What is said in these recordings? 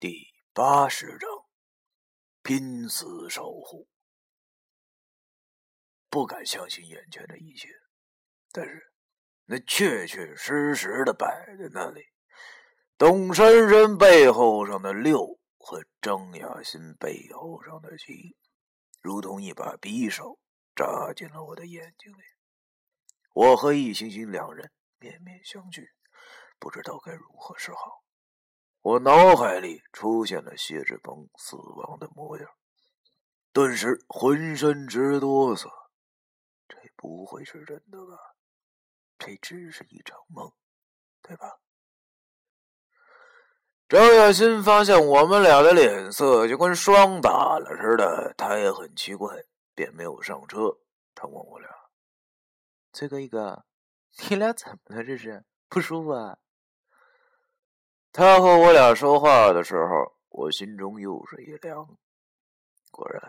第八十章：拼死守护。不敢相信眼前的一切，但是那确确实实的摆在那里。董珊珊背后上的六和张雅欣背后上的七，如同一把匕首扎进了我的眼睛里。我和易星星两人面面相觑，不知道该如何是好。我脑海里出现了谢志鹏死亡的模样，顿时浑身直哆嗦。这不会是真的吧？这只是一场梦，对吧？张雅欣发现我们俩的脸色就跟霜打了似的，他也很奇怪，便没有上车。他问我俩：“崔哥，一哥，你俩怎么了？这是不舒服啊？”他和我俩说话的时候，我心中又是一凉。果然，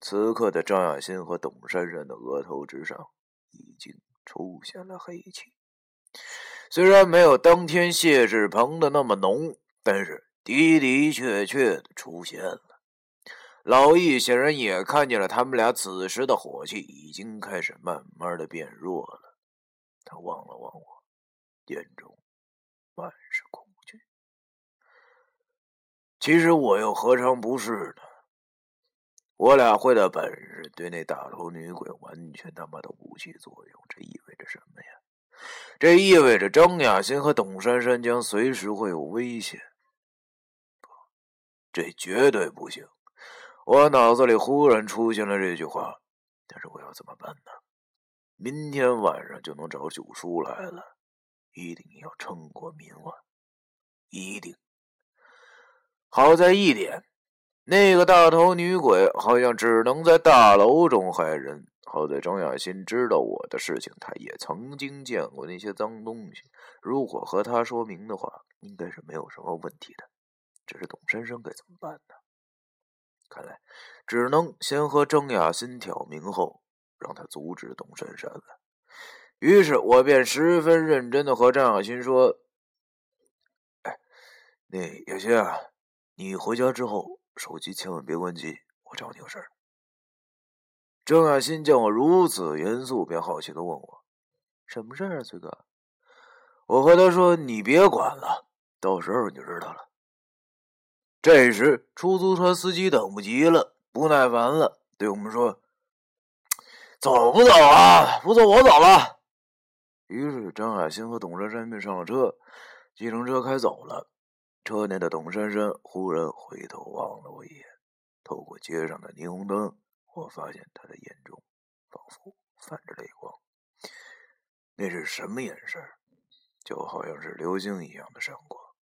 此刻的张雅欣和董珊珊的额头之上已经出现了黑气。虽然没有当天谢志鹏的那么浓，但是的的确确的出现了。老易显然也看见了他们俩此时的火气已经开始慢慢的变弱了。他望了望我，眼中满是恐。其实我又何尝不是呢？我俩会的本事对那大头女鬼完全他妈的无起作用，这意味着什么呀？这意味着张雅欣和董珊珊将随时会有危险。不，这绝对不行！我脑子里忽然出现了这句话，但是我要怎么办呢？明天晚上就能找九叔来了，一定要撑过明晚，一定。好在一点，那个大头女鬼好像只能在大楼中害人。好在张雅欣知道我的事情，她也曾经见过那些脏东西。如果和她说明的话，应该是没有什么问题的。只是董珊珊该怎么办呢？看来只能先和张雅欣挑明后，让她阻止董珊珊了。于是我便十分认真的和张雅欣说：“哎，那雅欣啊。”你回家之后，手机千万别关机，我找你有事儿。郑雅欣见我如此严肃，便好奇的问我：“什么事儿啊，崔哥？”我和他说：“你别管了，到时候你就知道了。”这时，出租车司机等不及了，不耐烦了，对我们说：“走不走啊？不走，我走了。”于是，张雅欣和董珊珊便上了车，计程车开走了。车内的董珊珊忽然回头望了我一眼，透过街上的霓虹灯，我发现她的眼中仿佛泛着泪光。那是什么眼神？就好像是流星一样的闪过。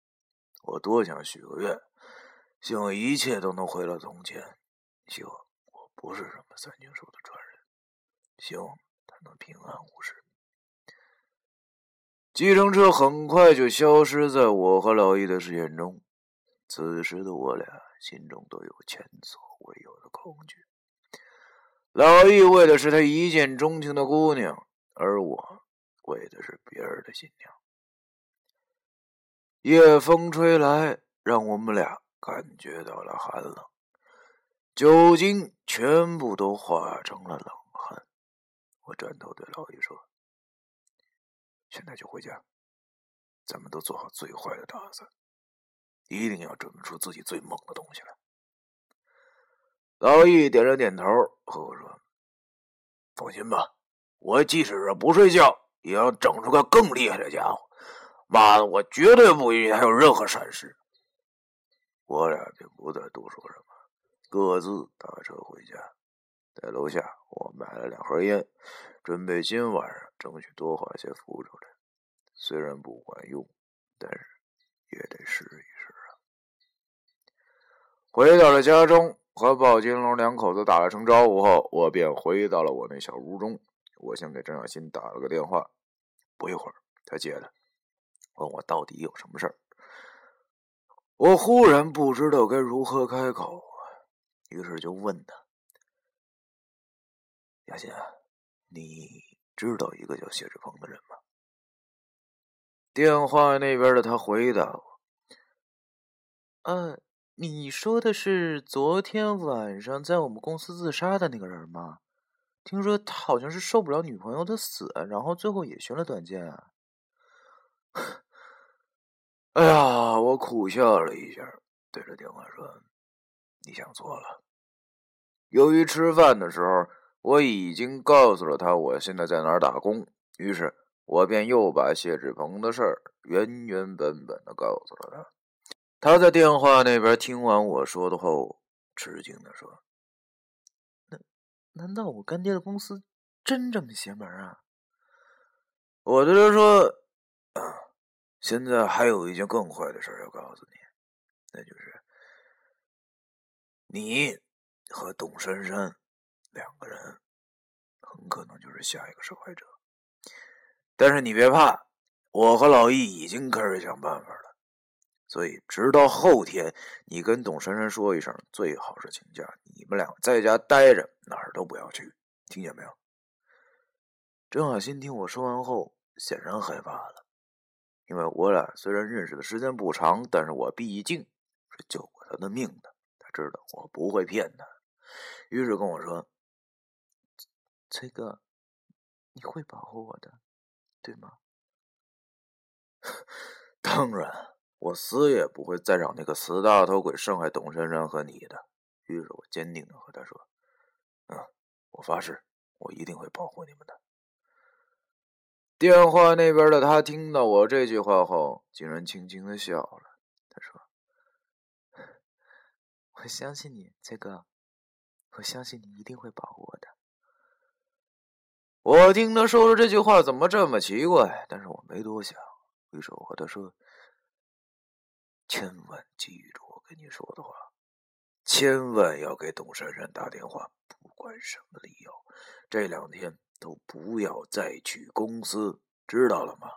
我多想许个愿，希望一切都能回到从前，希望我不是什么三井寿的传人，希望他能平安无事。计程车很快就消失在我和老易的视线中。此时的我俩心中都有前所未有的恐惧。老易为的是他一见钟情的姑娘，而我为的是别人的新娘。夜风吹来，让我们俩感觉到了寒冷，酒精全部都化成了冷汗。我转头对老易说。现在就回家，咱们都做好最坏的打算，一定要准备出自己最猛的东西来。老易点了点头，和我说：“放心吧，我即使是不睡觉，也要整出个更厉害的家伙。妈的，我绝对不允许他有任何闪失。”我俩便不再多说什么，各自打车回家。在楼下，我买了两盒烟，准备今晚上争取多画些符出来。虽然不管用，但是也得试一试啊。回到了家中，和鲍金龙两口子打了声招呼后，我便回到了我那小屋中。我先给张小新打了个电话，不一会儿他接了，问我到底有什么事儿。我忽然不知道该如何开口，于是就问他。雅欣，你知道一个叫谢志鹏的人吗？电话那边的他回答我：“呃，你说的是昨天晚上在我们公司自杀的那个人吗？听说他好像是受不了女朋友的死，然后最后也寻了短见。哎呀，我苦笑了一下，对着电话说：“你想错了。由于吃饭的时候我已经告诉了他我现在在哪儿打工，于是我便又把谢志鹏的事儿原原本本的告诉了他。他在电话那边听完我说的后，吃惊的说：‘难难道我干爹的公司真这么邪门啊？’我对他说：‘啊。’”现在还有一件更坏的事要告诉你，那就是你和董珊珊两个人很可能就是下一个受害者。但是你别怕，我和老易已经开始想办法了。所以，直到后天，你跟董珊珊说一声，最好是请假，你们俩在家待着，哪儿都不要去，听见没有？郑小新听我说完后，显然害怕了。因为我俩虽然认识的时间不长，但是我毕竟是救过他的命的，他知道我不会骗他，于是跟我说：“崔哥，你会保护我的，对吗？” 当然，我死也不会再让那个死大头鬼伤害董珊珊和你的。于是我坚定的和他说：“嗯，我发誓，我一定会保护你们的。”电话那边的他听到我这句话后，竟然轻轻的笑了。他说：“ 我相信你，崔哥，我相信你一定会保护我的。”我听他说的这句话怎么这么奇怪？但是我没多想，于是我和他说：“千万记住我跟你说的话，千万要给董珊珊打电话，不管什么理由，这两天。”都不要再去公司，知道了吗？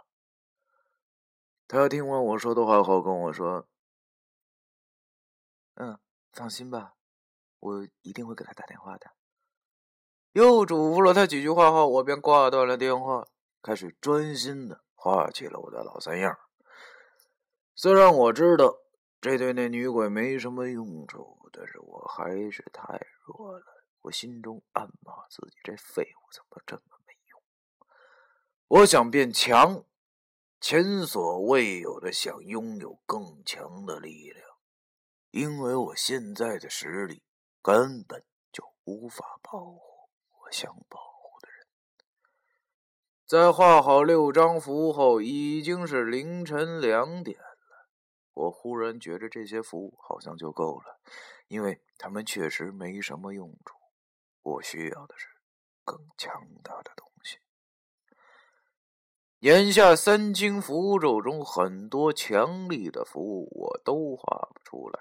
他听完我说的话后跟我说：“嗯，放心吧，我一定会给他打电话的。”又嘱咐了他几句话后，我便挂断了电话，开始专心的画起了我的老三样。虽然我知道这对那女鬼没什么用处，但是我还是太弱了。我心中暗骂自己：这废物怎么这么没用？我想变强，前所未有的想拥有更强的力量，因为我现在的实力根本就无法保护想保护的人。在画好六张符后，已经是凌晨两点了。我忽然觉得这些符好像就够了，因为他们确实没什么用处。我需要的是更强大的东西。眼下三清符咒中很多强力的符我都画不出来，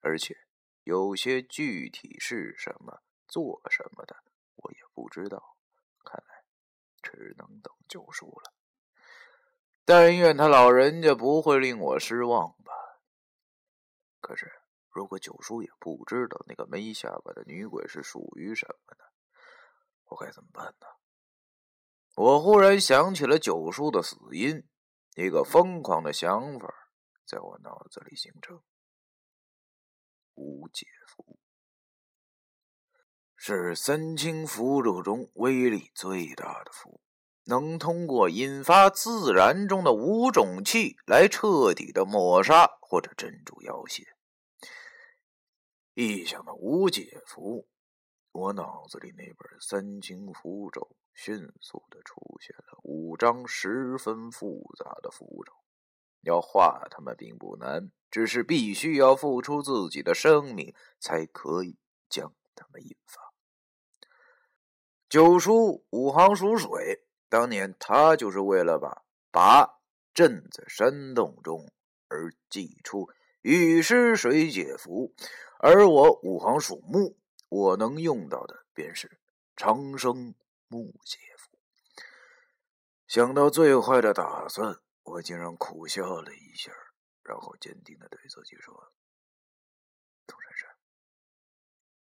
而且有些具体是什么、做什么的我也不知道。看来只能等救赎了。但愿他老人家不会令我失望吧。可是。如果九叔也不知道那个没下巴的女鬼是属于什么呢？我该怎么办呢？我忽然想起了九叔的死因，一个疯狂的想法在我脑子里形成：无解符是三清符咒中威力最大的符，能通过引发自然中的五种气来彻底的抹杀或者镇住妖邪。一想到无解符，我脑子里那本三清符咒迅速的出现了五张十分复杂的符咒。要画他们并不难，只是必须要付出自己的生命才可以将他们引发。九叔五行属水，当年他就是为了把拔镇在山洞中而祭出雨湿水解符。而我五行属木，我能用到的便是长生木解符。想到最坏的打算，我竟然苦笑了一下，然后坚定的对自己说：“董珊珊，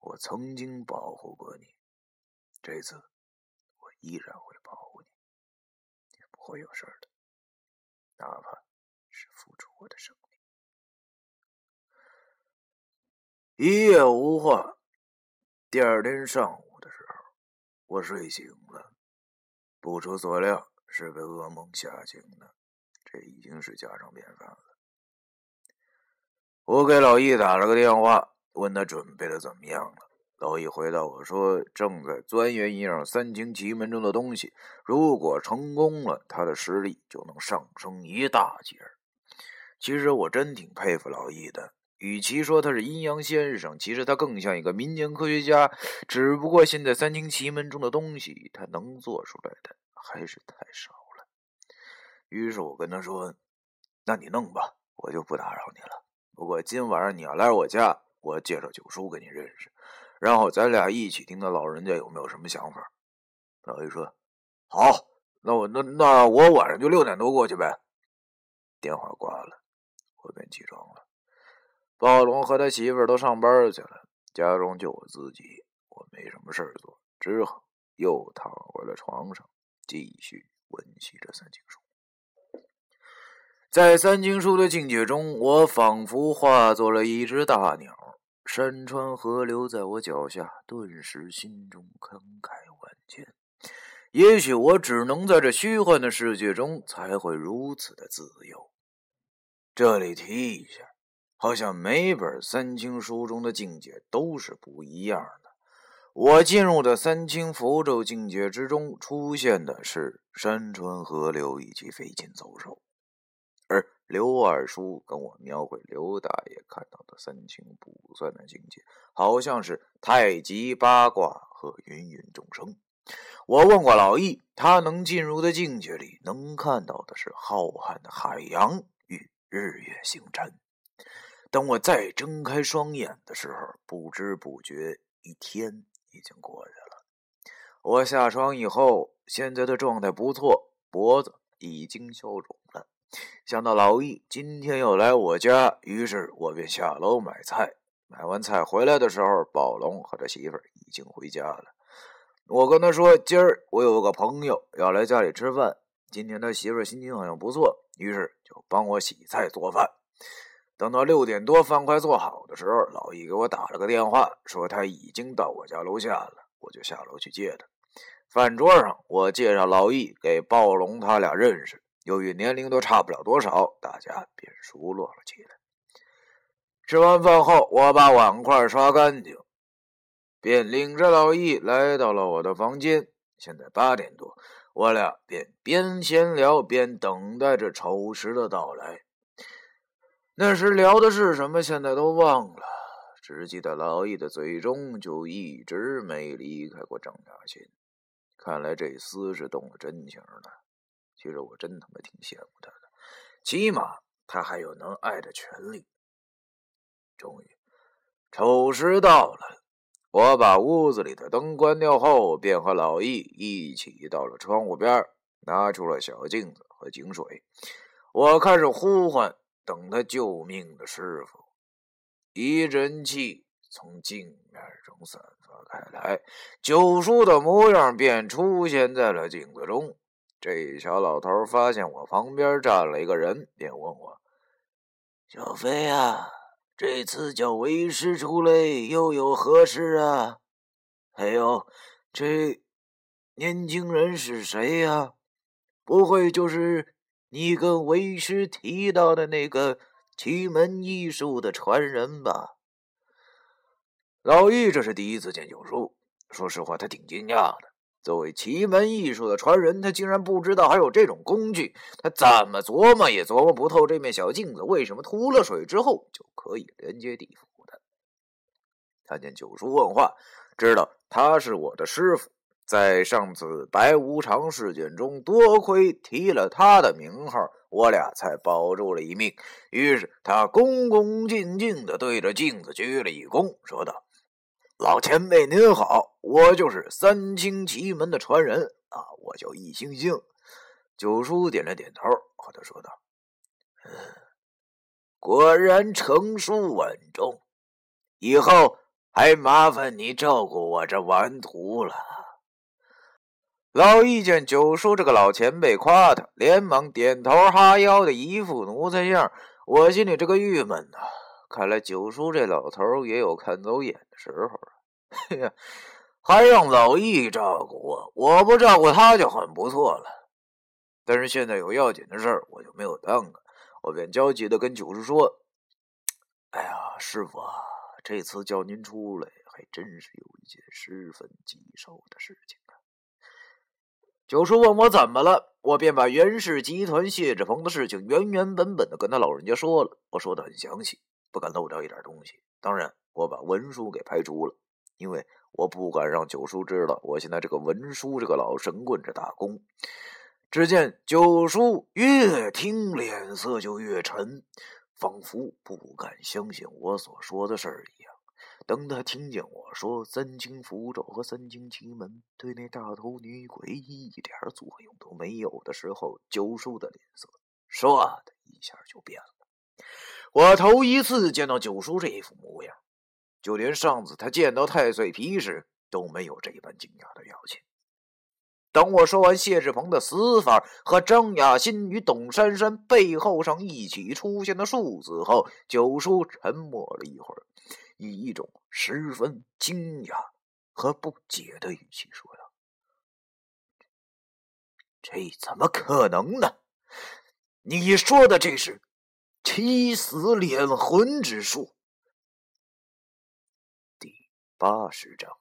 我曾经保护过你，这次我依然会保护你，你不会有事的，哪怕是付出我的生命。”一夜无话。第二天上午的时候，我睡醒了，不出所料是被噩梦吓醒的，这已经是家常便饭了。我给老易打了个电话，问他准备的怎么样了。老易回答我说：“正在钻研一样三清奇门中的东西，如果成功了，他的实力就能上升一大截。”其实我真挺佩服老易的。与其说他是阴阳先生，其实他更像一个民间科学家。只不过现在三清奇门中的东西，他能做出来的还是太少了。于是我跟他说：“那你弄吧，我就不打扰你了。不过今晚上你要来我家，我介绍九叔给你认识，然后咱俩一起听听老人家有没有什么想法。”老易说：“好，那我那那我晚上就六点多过去呗。”电话挂了，我便起床了。暴龙和他媳妇儿都上班去了，家中就我自己。我没什么事儿做，只好又躺回了床上，继续温习着三经书。在三经书的境界中，我仿佛化作了一只大鸟，山川河流在我脚下，顿时心中慷慨万千。也许我只能在这虚幻的世界中，才会如此的自由。这里提一下。好像每本三清书中的境界都是不一样的。我进入的三清符咒境界之中，出现的是山川河流以及飞禽走兽；刘二叔跟我描绘刘大爷看到的三清卜算的境界，好像是太极八卦和芸芸众生。我问过老易，他能进入的境界里，能看到的是浩瀚的海洋与日月星辰。等我再睁开双眼的时候，不知不觉一天已经过去了。我下床以后，现在的状态不错，脖子已经消肿了。想到老易今天要来我家，于是我便下楼买菜。买完菜回来的时候，宝龙和他媳妇儿已经回家了。我跟他说：“今儿我有个朋友要来家里吃饭，今天他媳妇儿心情好像不错，于是就帮我洗菜做饭。”等到六点多饭快做好的时候，老易给我打了个电话，说他已经到我家楼下了，我就下楼去接他。饭桌上，我介绍老易给暴龙他俩认识，由于年龄都差不了多少，大家便熟络了起来。吃完饭后，我把碗筷刷干净，便领着老易来到了我的房间。现在八点多，我俩便边闲聊边等待着丑时的到来。那时聊的是什么，现在都忘了，只记得老易的嘴中就一直没离开过张雅琴。看来这厮是动了真情了。其实我真他妈挺羡慕他的，起码他还有能爱的权利。终于，丑时到了，我把屋子里的灯关掉后，便和老易一起到了窗户边，拿出了小镜子和井水。我开始呼唤。等他救命的师傅，一阵气从镜面中散发开来，九叔的模样便出现在了镜子中。这小老头发现我旁边站了一个人，便问我：“小飞啊，这次叫为师出来又有何事啊？还有，这年轻人是谁呀？不会就是……”你跟为师提到的那个奇门异术的传人吧？老易这是第一次见九叔，说实话，他挺惊讶的。作为奇门艺术的传人，他竟然不知道还有这种工具。他怎么琢磨也琢磨不透，这面小镜子为什么涂了水之后就可以连接地府的？他见九叔问话，知道他是我的师傅。在上次白无常事件中，多亏提了他的名号，我俩才保住了一命。于是他恭恭敬敬地对着镜子鞠了一躬，说道：“老前辈您好，我就是三清奇门的传人啊，我叫易星星。”九叔点了点头，和他说道：“嗯，果然成熟稳重，以后还麻烦你照顾我这顽徒了。”老易见九叔这个老前辈夸他，连忙点头哈腰的一副奴才样，我心里这个郁闷呐。看来九叔这老头也有看走眼的时候啊！嘿呀，还让老易照顾我，我不照顾他就很不错了。但是现在有要紧的事儿，我就没有耽搁，我便焦急的跟九叔说：“哎呀，师傅啊，这次叫您出来，还真是有一件十分棘手的事情啊。”九叔问我怎么了，我便把袁氏集团谢志鹏的事情原原本本的跟他老人家说了。我说的很详细，不敢漏掉一点东西。当然，我把文书给排除了，因为我不敢让九叔知道我现在这个文书这个老神棍这打工。只见九叔越听脸色就越沉，仿佛不敢相信我所说的事儿一样。等他听见我说三清符咒和三清奇门对那大头女鬼一点作用都没有的时候，九叔的脸色唰的一下就变了。我头一次见到九叔这副模样，就连上次他见到太岁皮时都没有这般惊讶的表情。等我说完谢志鹏的死法和张雅欣与董珊珊背后上一起出现的数字后，九叔沉默了一会儿。以一种十分惊讶和不解的语气说道：“这怎么可能呢？你说的这是七死敛魂之术。”第八十章。